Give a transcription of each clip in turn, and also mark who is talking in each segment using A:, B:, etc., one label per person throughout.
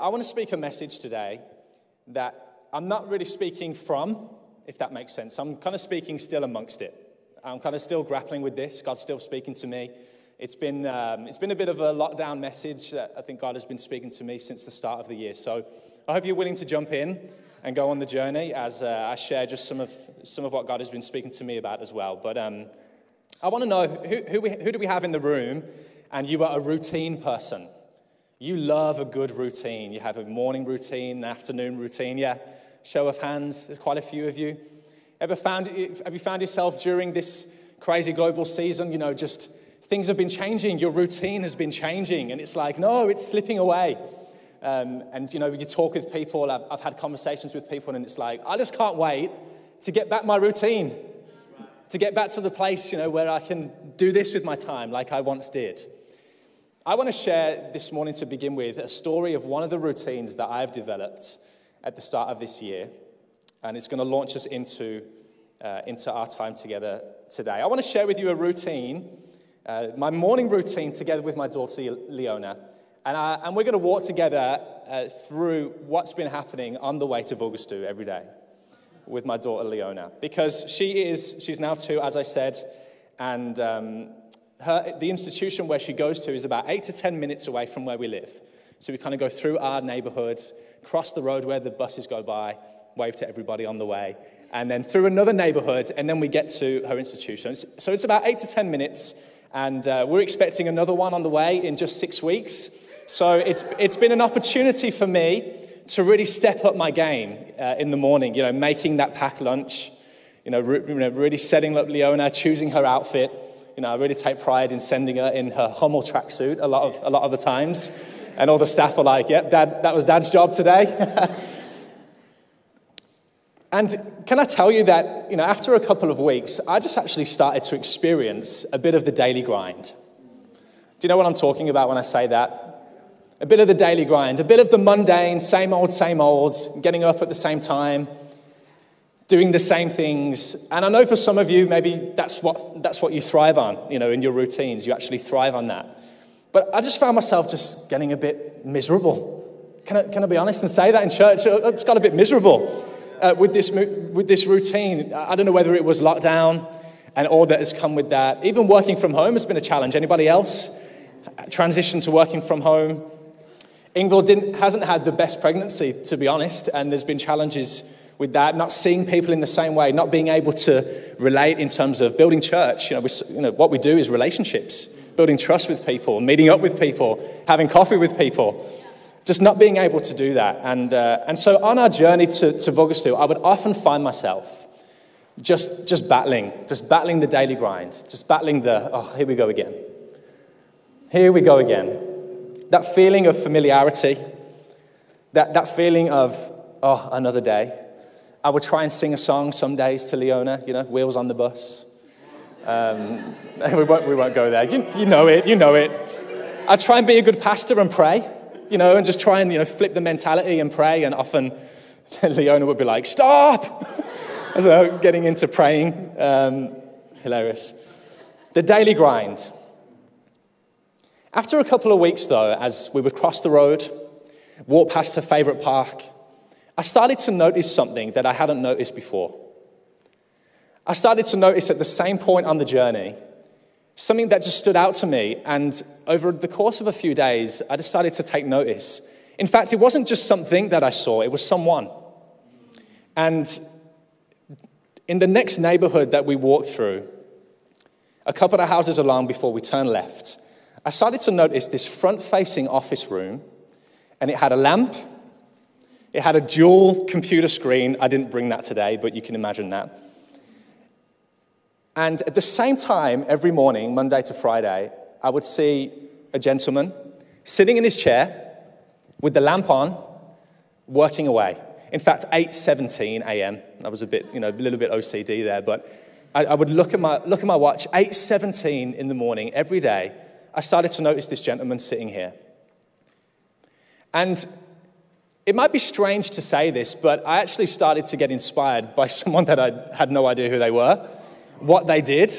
A: I want to speak a message today that I'm not really speaking from, if that makes sense. I'm kind of speaking still amongst it. I'm kind of still grappling with this. God's still speaking to me. It's been, um, it's been a bit of a lockdown message that I think God has been speaking to me since the start of the year. So I hope you're willing to jump in and go on the journey as uh, I share just some of, some of what God has been speaking to me about as well. But um, I want to know who, who, we, who do we have in the room and you are a routine person? You love a good routine. You have a morning routine, an afternoon routine. Yeah, show of hands. There's quite a few of you. Ever found, have you found yourself during this crazy global season, you know, just things have been changing, your routine has been changing, and it's like, no, it's slipping away. Um, and, you know, you talk with people, I've, I've had conversations with people, and it's like, I just can't wait to get back my routine, to get back to the place, you know, where I can do this with my time like I once did. I want to share this morning to begin with a story of one of the routines that I've developed at the start of this year and it's going to launch us into, uh, into our time together today. I want to share with you a routine, uh, my morning routine together with my daughter Leona. And, I, and we're going to walk together uh, through what's been happening on the way to Vågsø every day with my daughter Leona. Because she is, she's now two, as I said, and um, her, the institution where she goes to is about eight to 10 minutes away from where we live. So we kind of go through our neighborhood, cross the road where the buses go by, wave to everybody on the way, and then through another neighborhood, and then we get to her institution. So it's about eight to 10 minutes, and uh, we're expecting another one on the way in just six weeks. So it's, it's been an opportunity for me to really step up my game uh, in the morning, you know, making that packed lunch, you know, re- really setting up Leona, choosing her outfit. You know, I really take pride in sending her in her Hummel tracksuit a lot of, a lot of the times. And all the staff are like, yep, dad, that was dad's job today. And can I tell you that, you know, after a couple of weeks, I just actually started to experience a bit of the daily grind. Do you know what I'm talking about when I say that? A bit of the daily grind, a bit of the mundane, same old, same old, getting up at the same time, doing the same things. And I know for some of you, maybe that's what, that's what you thrive on, you know, in your routines. You actually thrive on that. But I just found myself just getting a bit miserable. Can I, can I be honest and say that in church? It's got a bit miserable uh, with, this, with this routine. I don't know whether it was lockdown and all that has come with that. Even working from home has been a challenge. Anybody else? Transition to working from home. Ingvild hasn't had the best pregnancy, to be honest, and there's been challenges with that, not seeing people in the same way, not being able to relate in terms of building church. You know, we, you know, what we do is relationships, building trust with people, meeting up with people, having coffee with people just not being able to do that. And, uh, and so on our journey to, to I would often find myself just, just battling, just battling the daily grind, just battling the, oh, here we go again. Here we go again. That feeling of familiarity, that, that feeling of, oh, another day. I would try and sing a song some days to Leona, you know, Wheels on the Bus. Um, we, won't, we won't go there. You, you know it, you know it. I'd try and be a good pastor and pray you know, and just try and, you know, flip the mentality and pray. And often Leona would be like, stop! As well, getting into praying. Um, hilarious. The daily grind. After a couple of weeks, though, as we would cross the road, walk past her favorite park, I started to notice something that I hadn't noticed before. I started to notice at the same point on the journey something that just stood out to me. And over the course of a few days, I decided to take notice. In fact, it wasn't just something that I saw, it was someone. And in the next neighborhood that we walked through, a couple of houses along before we turned left, I started to notice this front facing office room, and it had a lamp. It had a dual computer screen. I didn't bring that today, but you can imagine that. And at the same time, every morning, Monday to Friday, I would see a gentleman sitting in his chair with the lamp on, working away. In fact, 8:17 a.m. I was a bit, you know, a little bit OCD there, but I, I would look at my look at my watch. 8:17 in the morning every day. I started to notice this gentleman sitting here, and it might be strange to say this, but I actually started to get inspired by someone that I had no idea who they were what they did.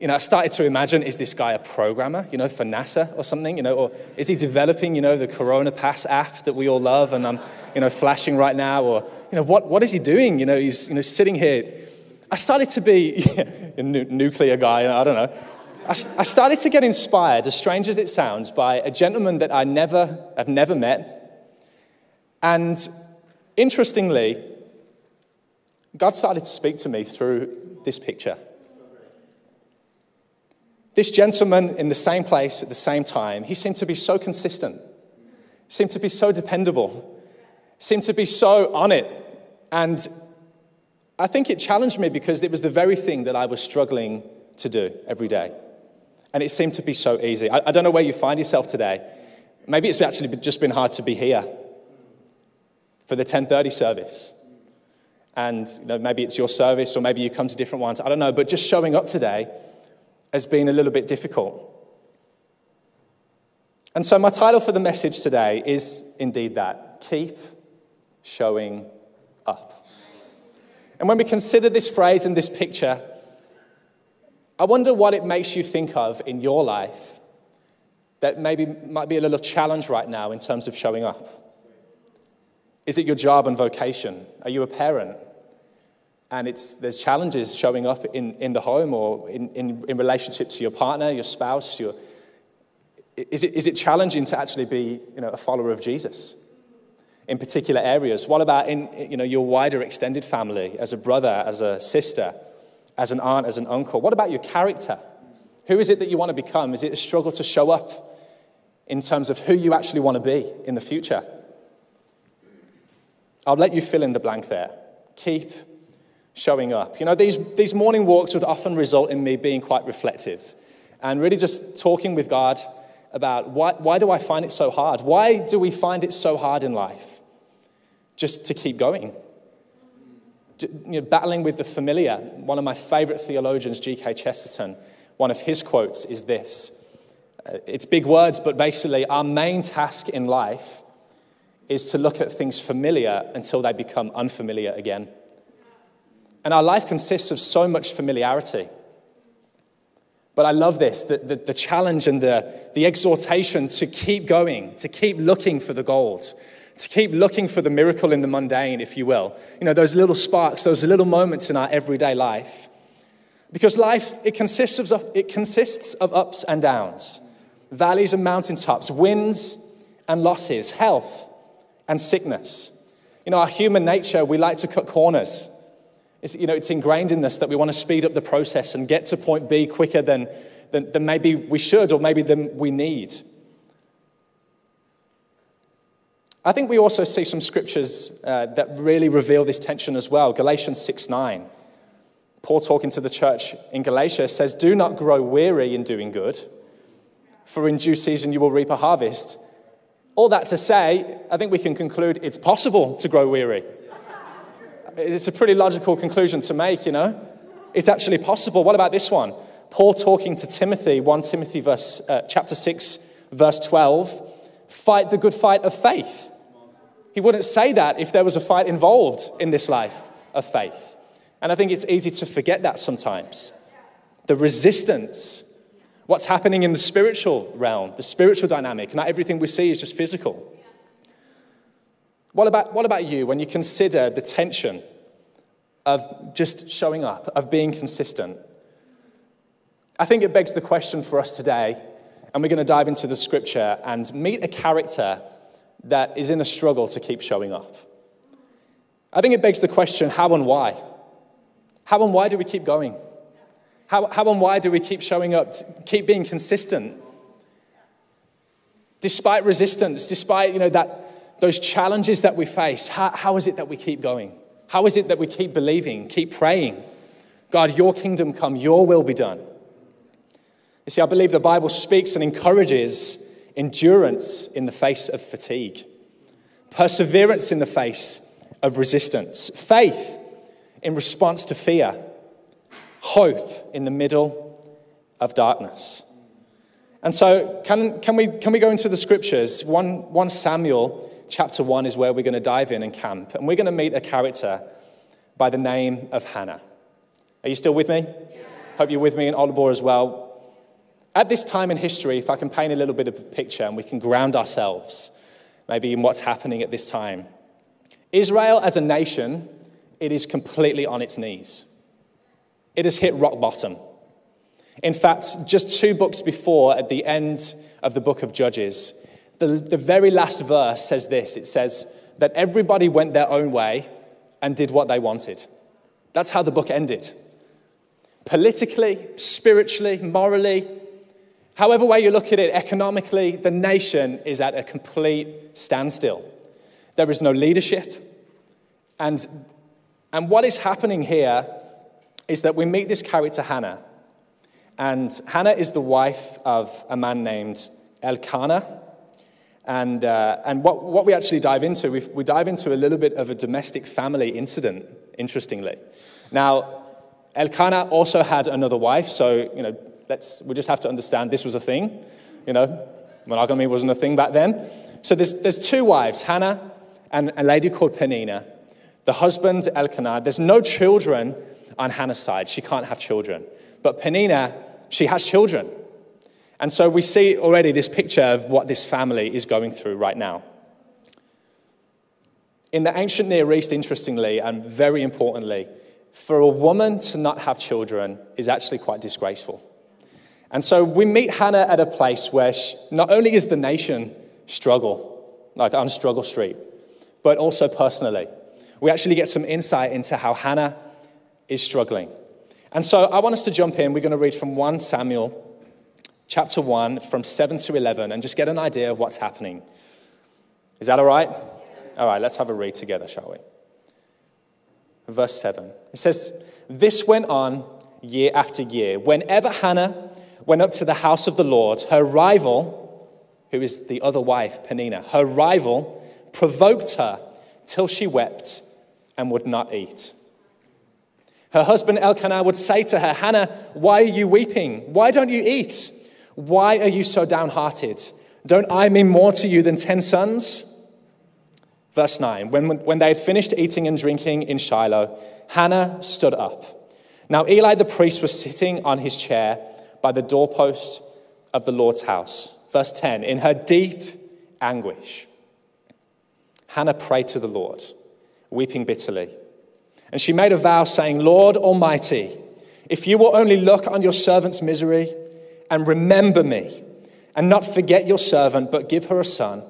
A: you know, I started to imagine, is this guy a programmer, you know, for NASA or something, you know, or is he developing, you know, the Corona Pass app that we all love and I'm, you know, flashing right now, or, you know, what, what is he doing? You know, he's, you know, sitting here. I started to be a nuclear guy, I don't know. I, I started to get inspired, as strange as it sounds, by a gentleman that I never, have never met. And interestingly, God started to speak to me through this picture. This gentleman in the same place at the same time, he seemed to be so consistent, seemed to be so dependable, seemed to be so on it. And I think it challenged me because it was the very thing that I was struggling to do every day. And it seemed to be so easy. I, I don't know where you find yourself today. Maybe it's actually just been hard to be here for the 1030 service. And you know, maybe it's your service or maybe you come to different ones. I don't know. But just showing up today has been a little bit difficult. And so, my title for the message today is indeed that keep showing up. And when we consider this phrase and this picture, I wonder what it makes you think of in your life that maybe might be a little challenge right now in terms of showing up. Is it your job and vocation? Are you a parent? and it's, there's challenges showing up in, in the home or in, in, in relationship to your partner, your spouse. Your, is, it, is it challenging to actually be you know, a follower of Jesus in particular areas? What about in you know, your wider extended family, as a brother, as a sister, as an aunt, as an uncle? What about your character? Who is it that you want to become? Is it a struggle to show up in terms of who you actually want to be in the future? I'll let you fill in the blank there. Keep showing up. You know, these, these morning walks would often result in me being quite reflective and really just talking with God about why, why do I find it so hard? Why do we find it so hard in life? Just to keep going. You know, battling with the familiar. One of my favorite theologians, G.K. Chesterton, one of his quotes is this. Uh, it's big words, but basically, our main task in life is to look at things familiar until they become unfamiliar again. And our life consists of so much familiarity. But I love this the, the, the, challenge and the, the exhortation to keep going, to keep looking for the gold, to keep looking for the miracle in the mundane, if you will. You know, those little sparks, those little moments in our everyday life. Because life, it consists of, it consists of ups and downs, valleys and mountaintops, wins and losses, health and sickness. You know, our human nature, we like to cut corners. It's, you know, it's ingrained in us that we want to speed up the process and get to point B quicker than, than, than maybe we should or maybe than we need. I think we also see some scriptures uh, that really reveal this tension as well. Galatians 6 9. Paul, talking to the church in Galatia, says, Do not grow weary in doing good, for in due season you will reap a harvest. All that to say, I think we can conclude it's possible to grow weary. It's a pretty logical conclusion to make, you know. It's actually possible. What about this one? Paul talking to Timothy, 1 Timothy verse, uh, chapter 6, verse 12, fight the good fight of faith. He wouldn't say that if there was a fight involved in this life of faith. And I think it's easy to forget that sometimes. The resistance, what's happening in the spiritual realm, the spiritual dynamic. Not everything we see is just physical. What about, what about you when you consider the tension of just showing up, of being consistent? I think it begs the question for us today, and we're going to dive into the scripture and meet a character that is in a struggle to keep showing up. I think it begs the question how and why? How and why do we keep going? How, how and why do we keep showing up, keep being consistent? Despite resistance, despite you know, that, those challenges that we face, how, how is it that we keep going? How is it that we keep believing, keep praying? God, your kingdom come, your will be done. You see, I believe the Bible speaks and encourages endurance in the face of fatigue, perseverance in the face of resistance, faith in response to fear, hope in the middle of darkness. And so, can, can, we, can we go into the scriptures? 1, 1 Samuel chapter 1 is where we're going to dive in and camp. And we're going to meet a character by the name of Hannah. Are you still with me? Hope you're with me in Oliver as well. At this time in history, if I can paint a little bit of a picture and we can ground ourselves, maybe in what's happening at this time. Israel as a nation, it is completely on its knees. It has hit rock bottom. In fact, just two books before, at the end of the book of Judges, the, the very last verse says this it says that everybody went their own way and did what they wanted. That's how the book ended. Politically, spiritually, morally, however way you look at it, economically, the nation is at a complete standstill. There is no leadership. And, and what is happening here is that we meet this character, Hannah. And Hannah is the wife of a man named Elkanah. And, uh, and what, what we actually dive into, we, we dive into a little bit of a domestic family incident, interestingly. Now, Elkanah also had another wife, so, you know, let's, we just have to understand this was a thing. You know, monogamy wasn't a thing back then. So there's, there's two wives, Hannah and a lady called Peninnah. The husband, Elkanah, there's no children on Hannah's side. She can't have children. But Peninnah, she has children. And so we see already this picture of what this family is going through right now. In the ancient Near East, interestingly, and very importantly, for a woman to not have children is actually quite disgraceful. And so we meet Hannah at a place where she, not only is the nation struggle, like on Struggle Street, but also personally. We actually get some insight into how Hannah is struggling. And so I want us to jump in. We're going to read from 1 Samuel chapter 1, from 7 to 11, and just get an idea of what's happening. Is that all right? All right, let's have a read together, shall we? Verse 7. It says, This went on year after year. Whenever Hannah went up to the house of the Lord, her rival, who is the other wife, Peninnah, her rival provoked her till she wept and would not eat. Her husband Elkanah would say to her, Hannah, why are you weeping? Why don't you eat? Why are you so downhearted? Don't I mean more to you than ten sons? Verse 9 when, when they had finished eating and drinking in Shiloh, Hannah stood up. Now Eli the priest was sitting on his chair by the doorpost of the Lord's house. Verse 10 In her deep anguish, Hannah prayed to the Lord, weeping bitterly. And she made a vow, saying, Lord Almighty, if you will only look on your servant's misery and remember me, and not forget your servant, but give her a son,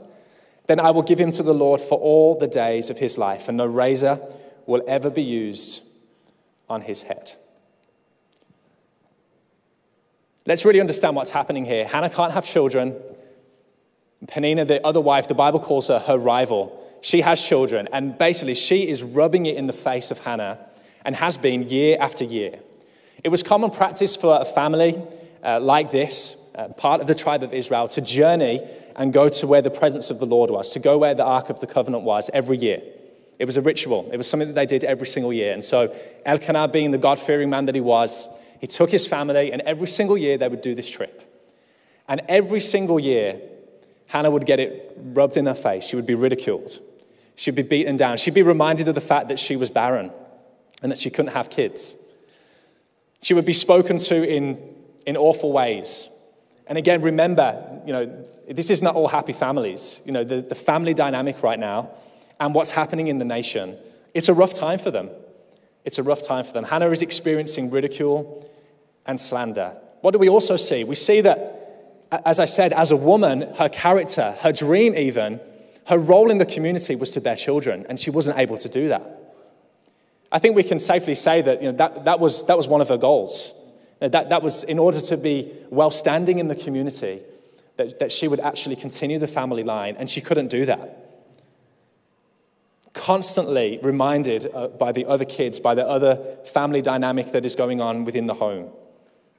A: then I will give him to the Lord for all the days of his life, and no razor will ever be used on his head. Let's really understand what's happening here. Hannah can't have children. Peninnah, the other wife, the Bible calls her her rival. She has children, and basically, she is rubbing it in the face of Hannah and has been year after year. It was common practice for a family uh, like this, uh, part of the tribe of Israel, to journey and go to where the presence of the Lord was, to go where the Ark of the Covenant was every year. It was a ritual, it was something that they did every single year. And so Elkanah, being the God fearing man that he was, he took his family, and every single year they would do this trip. And every single year, Hannah would get it rubbed in her face. She would be ridiculed. She'd be beaten down. She'd be reminded of the fact that she was barren and that she couldn't have kids. She would be spoken to in in awful ways. And again, remember, you know, this is not all happy families. You know, the, the family dynamic right now and what's happening in the nation, it's a rough time for them. It's a rough time for them. Hannah is experiencing ridicule and slander. What do we also see? We see that, as I said, as a woman, her character, her dream even, her role in the community was to bear children, and she wasn't able to do that. I think we can safely say that, you know, that, that, was, that was one of her goals. That, that was in order to be well standing in the community, that, that she would actually continue the family line, and she couldn't do that. Constantly reminded uh, by the other kids, by the other family dynamic that is going on within the home.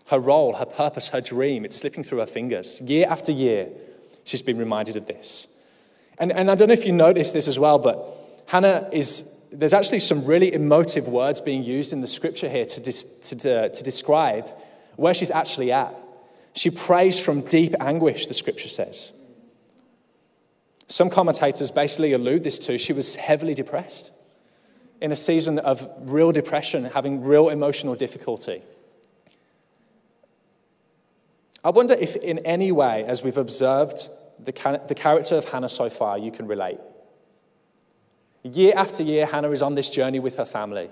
A: Her role, her purpose, her dream, it's slipping through her fingers. Year after year, she's been reminded of this. And, and I don't know if you noticed this as well, but Hannah is there's actually some really emotive words being used in the scripture here to, dis, to, to describe where she's actually at. She prays from deep anguish, the scripture says. Some commentators basically allude this to she was heavily depressed in a season of real depression, having real emotional difficulty. I wonder if, in any way, as we've observed the, the character of Hannah so far, you can relate. Year after year, Hannah is on this journey with her family,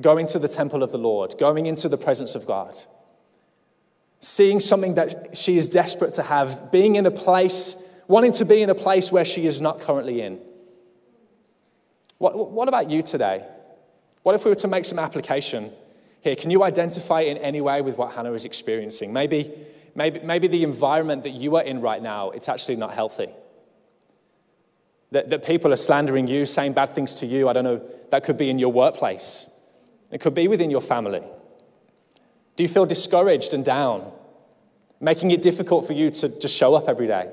A: going to the temple of the Lord, going into the presence of God, seeing something that she is desperate to have, being in a place, wanting to be in a place where she is not currently in. What, what about you today? What if we were to make some application here? Can you identify in any way with what Hannah is experiencing? Maybe, maybe, maybe the environment that you are in right now, it's actually not healthy. That, that people are slandering you, saying bad things to you. I don't know, that could be in your workplace, it could be within your family. Do you feel discouraged and down, making it difficult for you to just show up every day?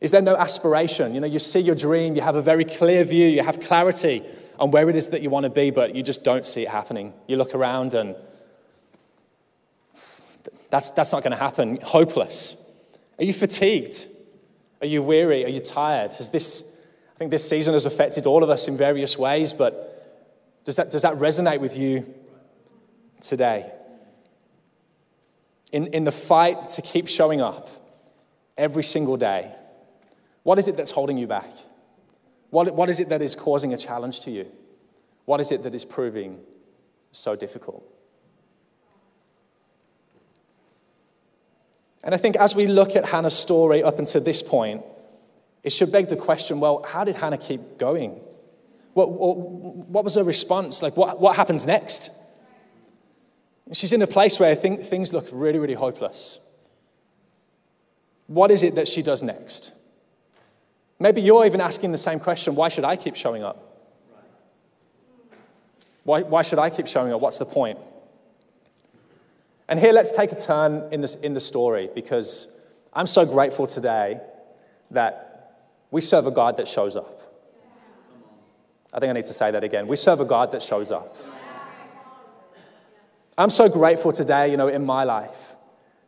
A: Is there no aspiration? You know, you see your dream, you have a very clear view, you have clarity on where it is that you want to be, but you just don't see it happening. You look around and that's, that's not going to happen. Hopeless. Are you fatigued? Are you weary? Are you tired? Has this, I think this season has affected all of us in various ways, but does that, does that resonate with you today? In, in the fight to keep showing up every single day, what is it that's holding you back? What, what is it that is causing a challenge to you? What is it that is proving so difficult? And I think as we look at Hannah's story up until this point, it should beg the question well, how did Hannah keep going? What, what, what was her response? Like, what, what happens next? She's in a place where I think things look really, really hopeless. What is it that she does next? Maybe you're even asking the same question why should I keep showing up? Why, why should I keep showing up? What's the point? And here, let's take a turn in, this, in the story because I'm so grateful today that we serve a God that shows up. I think I need to say that again. We serve a God that shows up. I'm so grateful today, you know, in my life,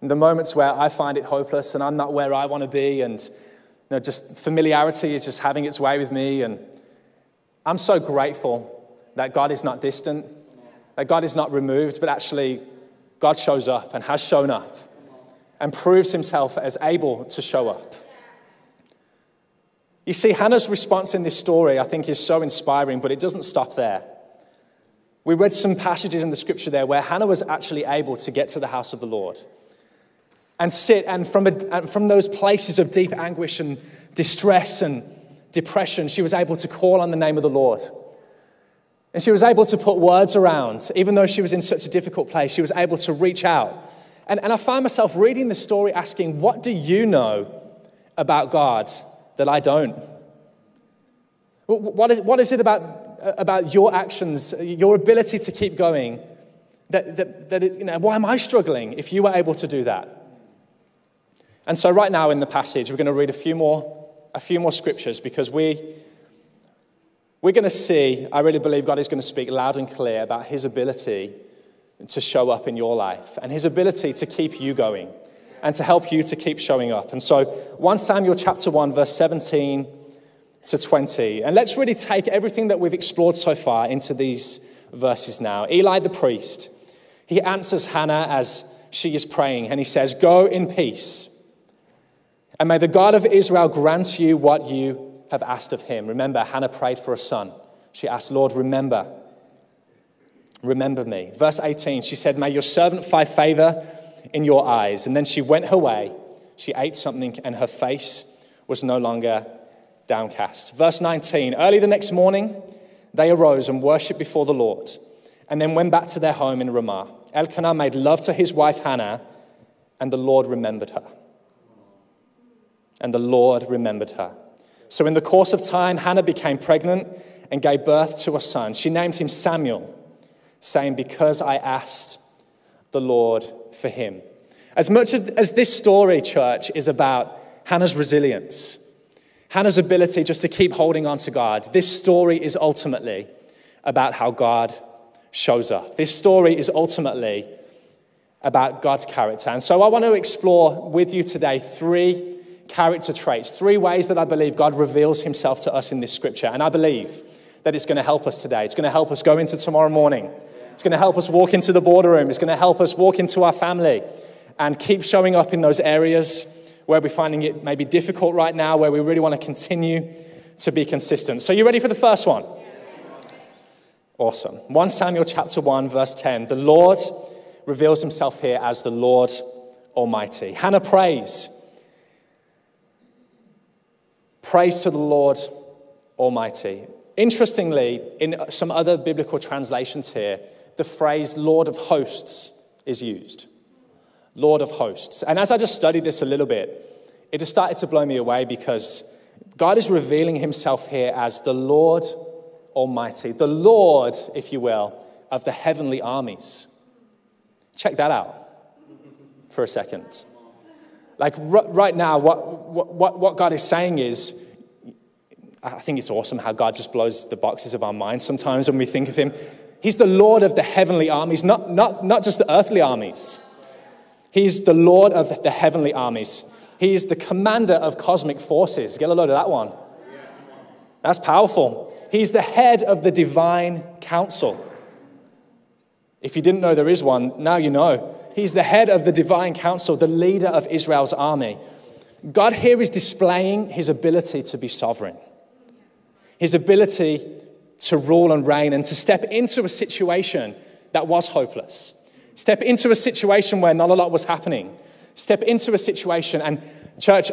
A: in the moments where I find it hopeless and I'm not where I want to be and you know, just familiarity is just having its way with me. And I'm so grateful that God is not distant, that God is not removed, but actually God shows up and has shown up and proves himself as able to show up. You see, Hannah's response in this story, I think, is so inspiring, but it doesn't stop there. We read some passages in the scripture there where Hannah was actually able to get to the house of the Lord and sit. And from, a, and from those places of deep anguish and distress and depression, she was able to call on the name of the Lord. And she was able to put words around, even though she was in such a difficult place, she was able to reach out. And, and I find myself reading the story asking, What do you know about God that I don't? What is, what is it about, uh, about your actions, your ability to keep going, that, that, that it, you know, why am I struggling if you were able to do that? And so, right now in the passage, we're going to read a few more, a few more scriptures because we, we're going to see, I really believe God is going to speak loud and clear about his ability to show up in your life and his ability to keep you going and to help you to keep showing up. And so, 1 Samuel chapter 1, verse 17 to 20. And let's really take everything that we've explored so far into these verses now. Eli the priest, he answers Hannah as she is praying, and he says, Go in peace and may the God of Israel grant you what you have asked of him. Remember, Hannah prayed for a son. She asked, Lord, remember. Remember me. Verse 18, she said, May your servant find favor in your eyes. And then she went her way. She ate something, and her face was no longer downcast. Verse 19, early the next morning, they arose and worshipped before the Lord, and then went back to their home in Ramah. Elkanah made love to his wife Hannah, and the Lord remembered her and the Lord remembered her. So, in the course of time, Hannah became pregnant and gave birth to a son. She named him Samuel, saying, Because I asked the Lord for him. As much as this story, church, is about Hannah's resilience, Hannah's ability just to keep holding on to God, this story is ultimately about how God shows up. This story is ultimately about God's character. And so I want to explore with you today three character traits, three ways that I believe God reveals himself to us in this scripture. And I believe that it's going to help us today. It's going to help us go into tomorrow morning. It's going to help us walk into the boardroom. It's going to help us walk into our family and keep showing up in those areas where we're finding it maybe difficult right now, where we really want to continue to be consistent. So, you ready for the first one? Awesome. 1 Samuel chapter 1, verse 10. The Lord reveals himself here as the Lord Almighty. Hannah prays. Praise to the Lord Almighty. Interestingly, in some other biblical translations here, the phrase Lord of hosts is used. Lord of hosts. And as I just studied this a little bit, it just started to blow me away because God is revealing himself here as the Lord Almighty, the Lord, if you will, of the heavenly armies. Check that out for a second. Like right now, what, what, what God is saying is, I think it's awesome how God just blows the boxes of our minds sometimes when we think of Him. He's the Lord of the heavenly armies, not, not, not just the earthly armies. He's the Lord of the heavenly armies. He is the commander of cosmic forces. Get a load of that one. That's powerful. He's the head of the divine council. If you didn't know there is one, now you know. He's the head of the divine council, the leader of Israel's army. God here is displaying his ability to be sovereign, his ability to rule and reign, and to step into a situation that was hopeless. Step into a situation where not a lot was happening. Step into a situation, and church,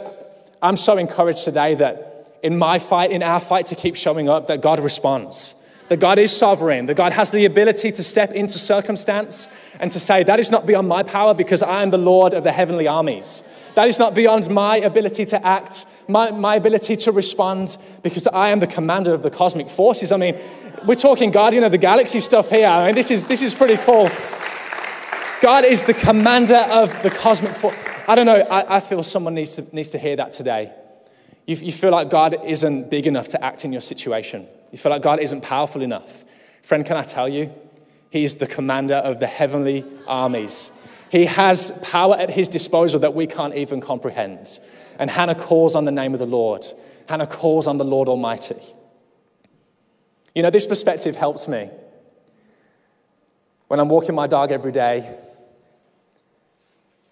A: I'm so encouraged today that in my fight, in our fight to keep showing up, that God responds. That God is sovereign, that God has the ability to step into circumstance and to say, That is not beyond my power because I am the Lord of the heavenly armies. That is not beyond my ability to act, my, my ability to respond because I am the commander of the cosmic forces. I mean, we're talking guardian of the galaxy stuff here. I mean, this is, this is pretty cool. God is the commander of the cosmic force. I don't know, I, I, feel someone needs to, needs to hear that today. You, you feel like God isn't big enough to act in your situation. You feel like God isn't powerful enough. Friend, can I tell you? He is the commander of the heavenly armies. He has power at his disposal that we can't even comprehend. And Hannah calls on the name of the Lord. Hannah calls on the Lord Almighty. You know, this perspective helps me. When I'm walking my dog every day,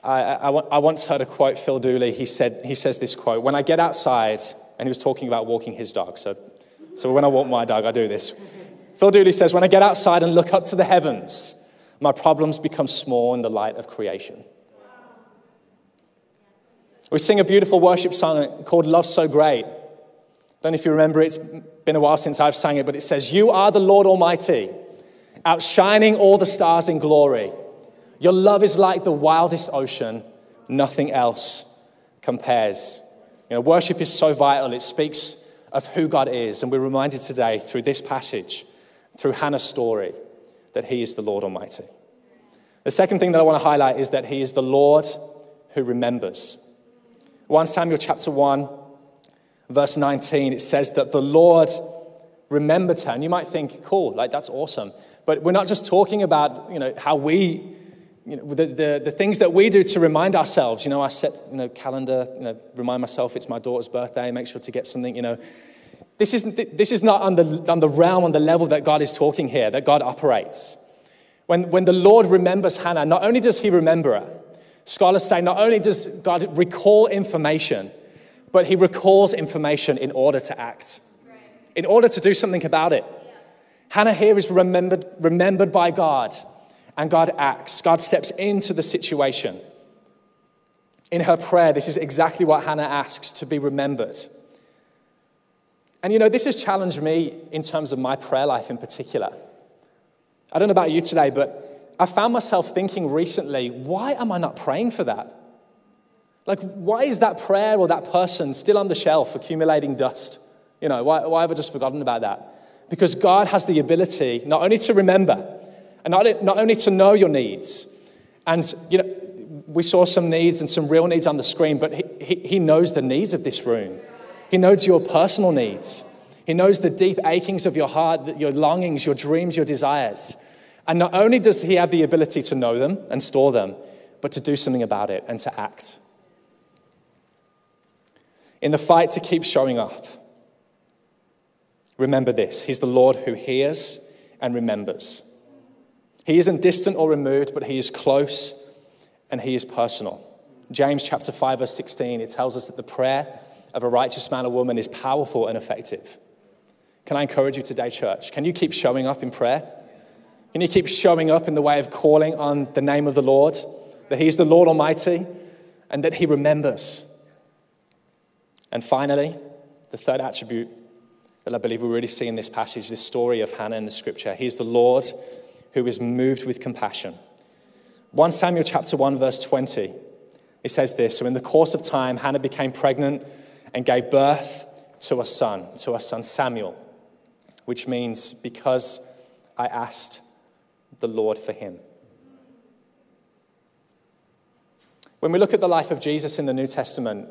A: I, I, I, once heard a quote, Phil Dooley, he, said, he says this quote When I get outside, and he was talking about walking his dog, so, so when I walk my dog, I do this. Phil Dooley says, When I get outside and look up to the heavens, my problems become small in the light of creation. We sing a beautiful worship song called Love So Great. I don't know if you remember it, it's been a while since I've sang it, but it says, You are the Lord Almighty, outshining all the stars in glory. Your love is like the wildest ocean, nothing else compares. You know, worship is so vital, it speaks of who God is, and we're reminded today through this passage, through Hannah's story, that He is the Lord Almighty. The second thing that I want to highlight is that He is the Lord who remembers. 1 Samuel chapter 1, verse 19, it says that the Lord remembered her. And you might think, cool, like that's awesome. But we're not just talking about, you know, how we you know, the, the, the things that we do to remind ourselves, you know, I set, you know, calendar, you know, remind myself it's my daughter's birthday, make sure to get something, you know. This isn't, this is not on the, on the realm, on the level that God is talking here, that God operates. When, when the Lord remembers Hannah, not only does he remember her, scholars say not only does God recall information, but he recalls information in order to act, in order to do something about it. Hannah here is remembered, remembered by God and God acts. God steps into the situation. In her prayer, this is exactly what Hannah asks to be remembered. And you know, this has challenged me in terms of my prayer life in particular. I don't know about you today, but I found myself thinking recently, why am I not praying for that? Like, why is that prayer or that person still on the shelf accumulating dust? You know, why, why have I just forgotten about that? Because God has the ability not only to remember, and not, not only to know your needs, and you know, we saw some needs and some real needs on the screen, but he, he, he knows the needs of this room. He knows your personal needs. He knows the deep achings of your heart, your longings, your dreams, your desires. And not only does he have the ability to know them and store them, but to do something about it and to act. In the fight to keep showing up, remember this He's the Lord who hears and remembers. He isn't distant or removed, but he is close and he is personal. James chapter 5 verse 16 it tells us that the prayer of a righteous man or woman is powerful and effective. Can I encourage you today church? Can you keep showing up in prayer? Can you keep showing up in the way of calling on the name of the Lord? That he's the Lord Almighty and that he remembers. And finally, the third attribute that I believe we really see in this passage, this story of Hannah in the scripture. He's the Lord who is moved with compassion. 1 Samuel chapter 1 verse 20. It says this, so in the course of time Hannah became pregnant and gave birth to a son, to a son Samuel, which means because I asked the Lord for him. When we look at the life of Jesus in the New Testament,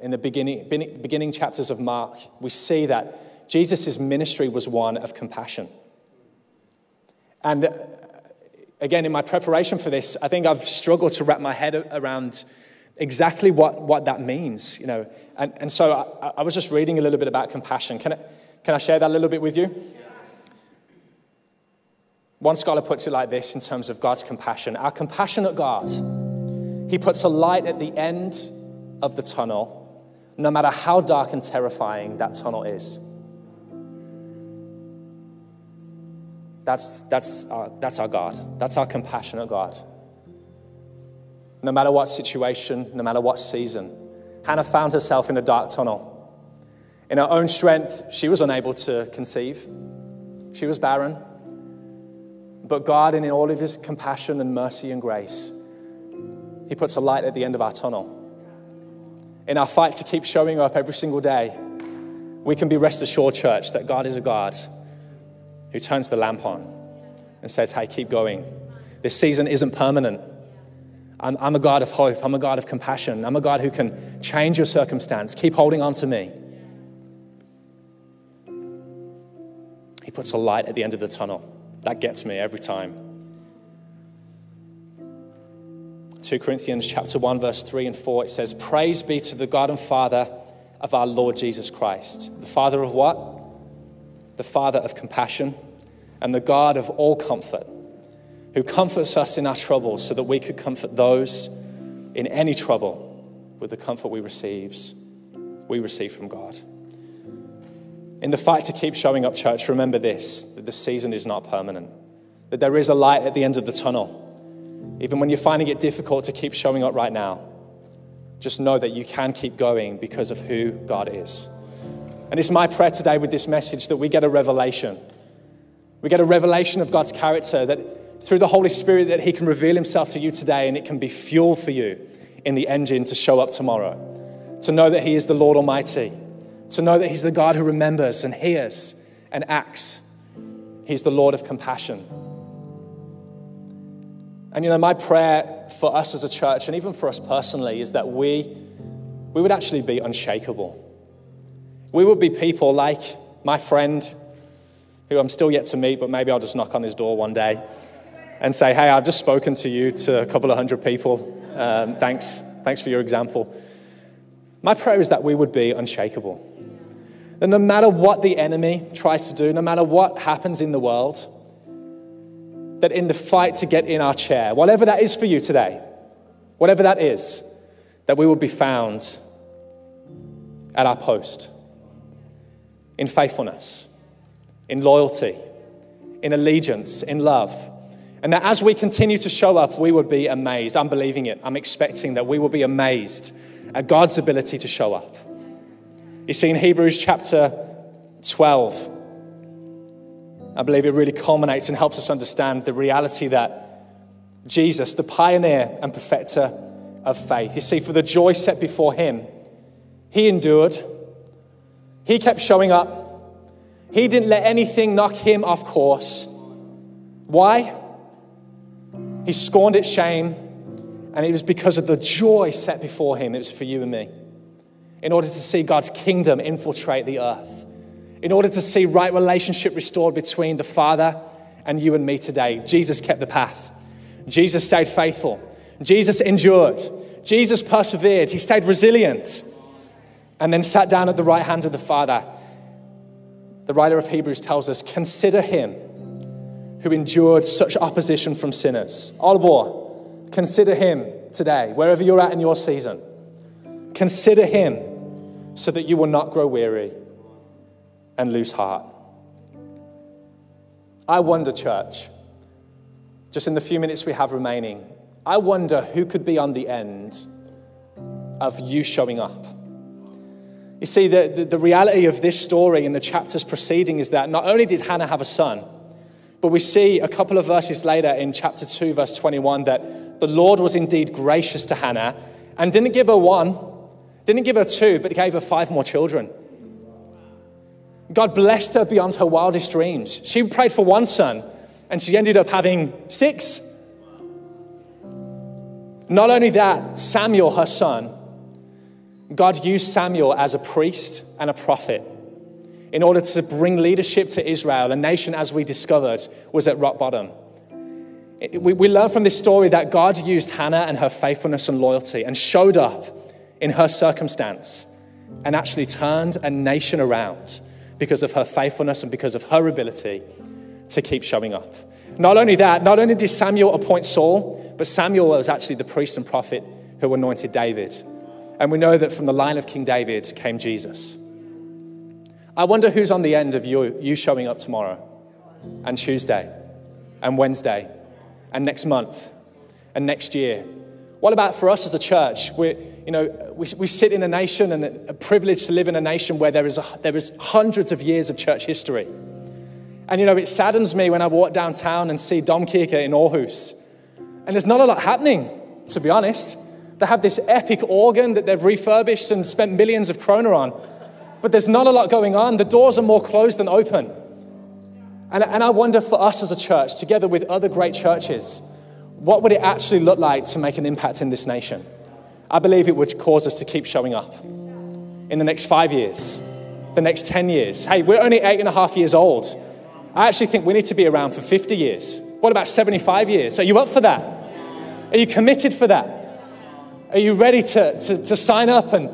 A: in the beginning, beginning chapters of Mark, we see that Jesus' ministry was one of compassion. And uh, again, in my preparation for this, I think I've struggled to wrap my head around exactly what, what that means, you know. And, and so I, I was just reading a little bit about compassion. Can I, can I share that a little bit with you? One scholar puts it like this in terms of God's compassion. Our compassionate God, He puts a light at the end of the tunnel, no matter how dark and terrifying that tunnel is. That's, that's, our, that's our God. That's our compassionate God. No matter what situation, no matter what season, Hannah found herself in a dark tunnel. In her own strength, she was unable to conceive. She was barren. But God, in all of His compassion and mercy and grace, He puts a light at the end of our tunnel. In our fight to keep showing up every single day, we can be rest assured, church, that God is a God who turns the lamp on and says, Hey, keep going. This season isn't permanent. I'm, I'm, a God of hope. I'm a God of compassion. I'm a God who can change your circumstance. Keep holding on to me. He puts a light at the end of the tunnel. That gets me every time. 2 Corinthians chapter 1 verse 3 and 4 it says praise be to the God and Father of our Lord Jesus Christ. The Father of what? The Father of compassion and the God of all comfort, who comforts us in our troubles so that we could comfort those in any trouble with the comfort we receives we receive from God. In the fight to keep showing up, church, remember this that the season is not permanent, that there is a light at the end of the tunnel. Even when you're finding it difficult to keep showing up right now, just know that you can keep going because of who God is. And it's my prayer today with this message that we get a revelation we get a revelation of God's character that through the Holy Spirit that he can reveal himself to you today and it can be fuel for you in the engine to show up tomorrow. To know that he is the Lord Almighty. To know that he's the God who remembers and hears and acts. He's the Lord of compassion. And you know, my prayer for us as a church and even for us personally is that we we would actually be unshakable. We would be people like my friend who I'm still yet to meet, but maybe I'll just knock on his door one day and say, Hey, I've just spoken to you to a couple of hundred people. Um, thanks. Thanks for your example. My prayer is that we would be unshakable. That no matter what the enemy tries to do, no matter what happens in the world, that in the fight to get in our chair, whatever that is for you today, whatever that is, that we will be found at our post in faithfulness in loyalty, in allegiance, in love. And that as we continue to show up, we would be amazed. I'm believing it. I'm expecting that we will be amazed at God's ability to show up. You see, in Hebrews chapter 12, I believe it really culminates and helps us understand the reality that Jesus, the pioneer and perfecter of faith, you see, for the joy set before him, he endured, he kept showing up, he didn't let anything knock him off course. Why? He scorned its shame, and it was because of the joy set before him. It was for you and me. In order to see God's kingdom infiltrate the earth, in order to see right relationship restored between the Father and you and me today, Jesus kept the path. Jesus stayed faithful. Jesus endured. Jesus persevered. He stayed resilient and then sat down at the right hand of the Father the writer of Hebrews tells us, consider him who endured such opposition from sinners. Albor, consider him today, wherever you're at in your season. Consider Him so that you will not grow weary and lose heart. I wonder, church, just in the few minutes we have remaining, I wonder who could be on the end of you showing up. You see, the, the, the, reality of this story in the chapters preceding is that not only did Hannah have a son, but we see a couple of verses later in chapter 2, verse 21, that the Lord was indeed gracious to Hannah and didn't give her one, didn't give her two, but gave her five more children. God blessed her beyond her wildest dreams. She prayed for one son, and she ended up having six. Not only that, Samuel, her son, God used Samuel as a priest and a prophet in order to bring leadership to Israel, a nation, as we discovered, was at rock bottom. We, learn from this story that God used Hannah and her faithfulness and loyalty and showed up in her circumstance and actually turned a nation around because of her faithfulness and because of her ability to keep showing up. Not only that, not only did Samuel appoint Saul, but Samuel was actually the priest and prophet who anointed David. And we know that from the line of King David came Jesus. I wonder who's on the end of you, you showing up tomorrow and Tuesday and Wednesday and next month and next year. What about for us as a church? we you know, we, we sit in a nation and a privilege to live in a nation where there is, a, there is hundreds of years of church history. And, you know, it saddens me when I walk downtown and see Domkirke in Aarhus. And there's not a lot happening, to be honest. They have this epic organ that they've refurbished and spent millions of kroner on. But there's not a lot going on. The doors are more closed than open. And, and I wonder for us as a church, together with other great churches, what would it actually look like to make an impact in this nation? I believe it would cause us to keep showing up in the next five years, the next 10 years. Hey, we're only eight and a half years old. I actually think we need to be around for 50 years. What about 75 years? Are you up for that? Are you committed for that? Are you ready to, to, to sign up and,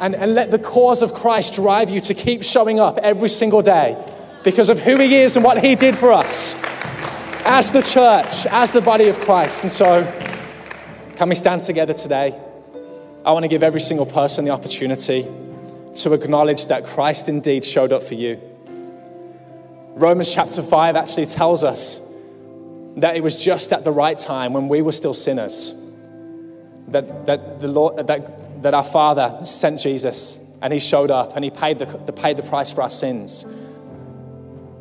A: and, and let the cause of Christ drive you to keep showing up every single day because of who He is and what He did for us as the church, as the body of Christ? And so, can we stand together today? I want to give every single person the opportunity to acknowledge that Christ indeed showed up for you. Romans chapter 5 actually tells us that it was just at the right time when we were still sinners that, that, the Lord, that, that our Father sent Jesus and he showed up and he paid the, the, paid the price for our sins.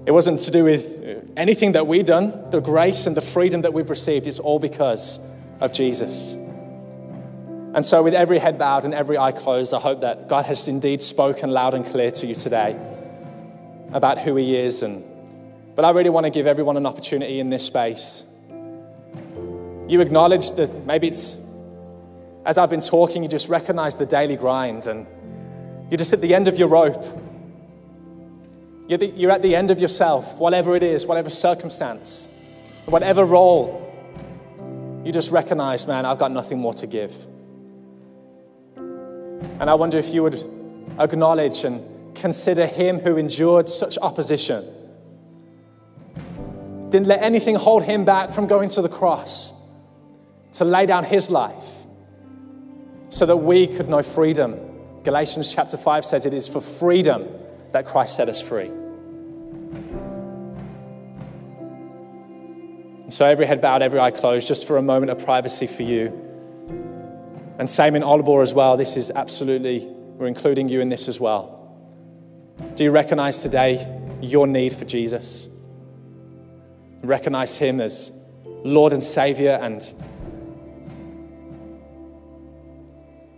A: It wasn't to do with anything that we've done, the grace and the freedom that we've received, it's all because of Jesus. And so, with every head bowed and every eye closed, I hope that God has indeed spoken loud and clear to you today about who He is. And, but I really want to give everyone an opportunity in this space. You acknowledge that maybe it's, as I've been talking, you just recognize the daily grind and you're just at the end of your rope. You're, the, you're at the end of yourself, whatever it is, whatever circumstance, whatever role. You just recognize, man, I've got nothing more to give. And I wonder if you would acknowledge and consider him who endured such opposition. Didn't let anything hold him back from going to the cross to lay down his life so that we could know freedom. Galatians chapter 5 says it is for freedom that Christ set us free. And so, every head bowed, every eye closed, just for a moment of privacy for you. And same in Aalborg as well. This is absolutely, we're including you in this as well. Do you recognize today your need for Jesus? Recognize Him as Lord and Savior and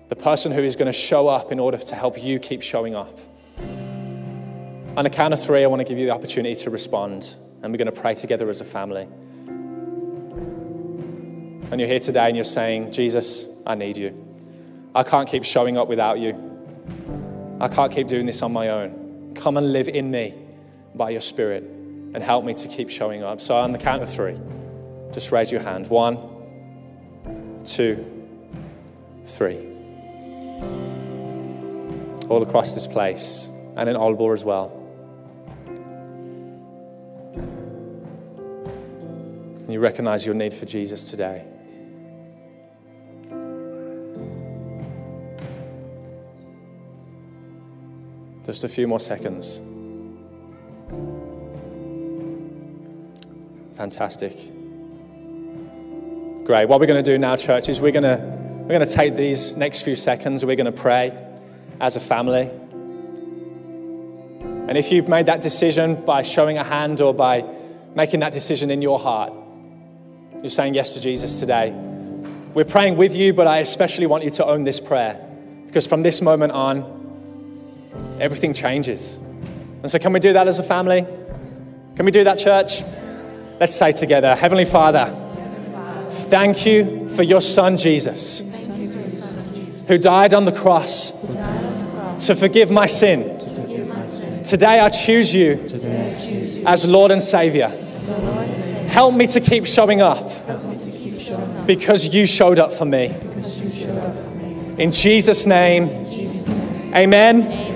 A: the person who is going to show up in order to help you keep showing up. On a count of three, I want to give you the opportunity to respond, and we're going to pray together as a family. And you're here today and you're saying, Jesus, I need you. I can't keep showing up without you. I can't keep doing this on my own. Come and live in me by your Spirit and help me to keep showing up. So, on the count of three, just raise your hand. One, two, three all across this place and in Aalborg as well. You recognize your need for Jesus today. Just a few more seconds. Fantastic. Great. What we're going to do now, church, is we're going to we're going to take these next few seconds, we're going to pray as a family. And if you've made that decision by showing a hand or by making that decision in your heart, you're saying yes to Jesus today. We're praying with you, but I especially want you to own this prayer because from this moment on, everything changes. And so, can we do that as a family? Can we do that, church? Let's say together Heavenly Father, thank you for your Son Jesus, who died on the cross to forgive my sin. Today I choose you as Lord and Savior. Help me to keep showing up because you showed up for me. In Jesus' name, amen.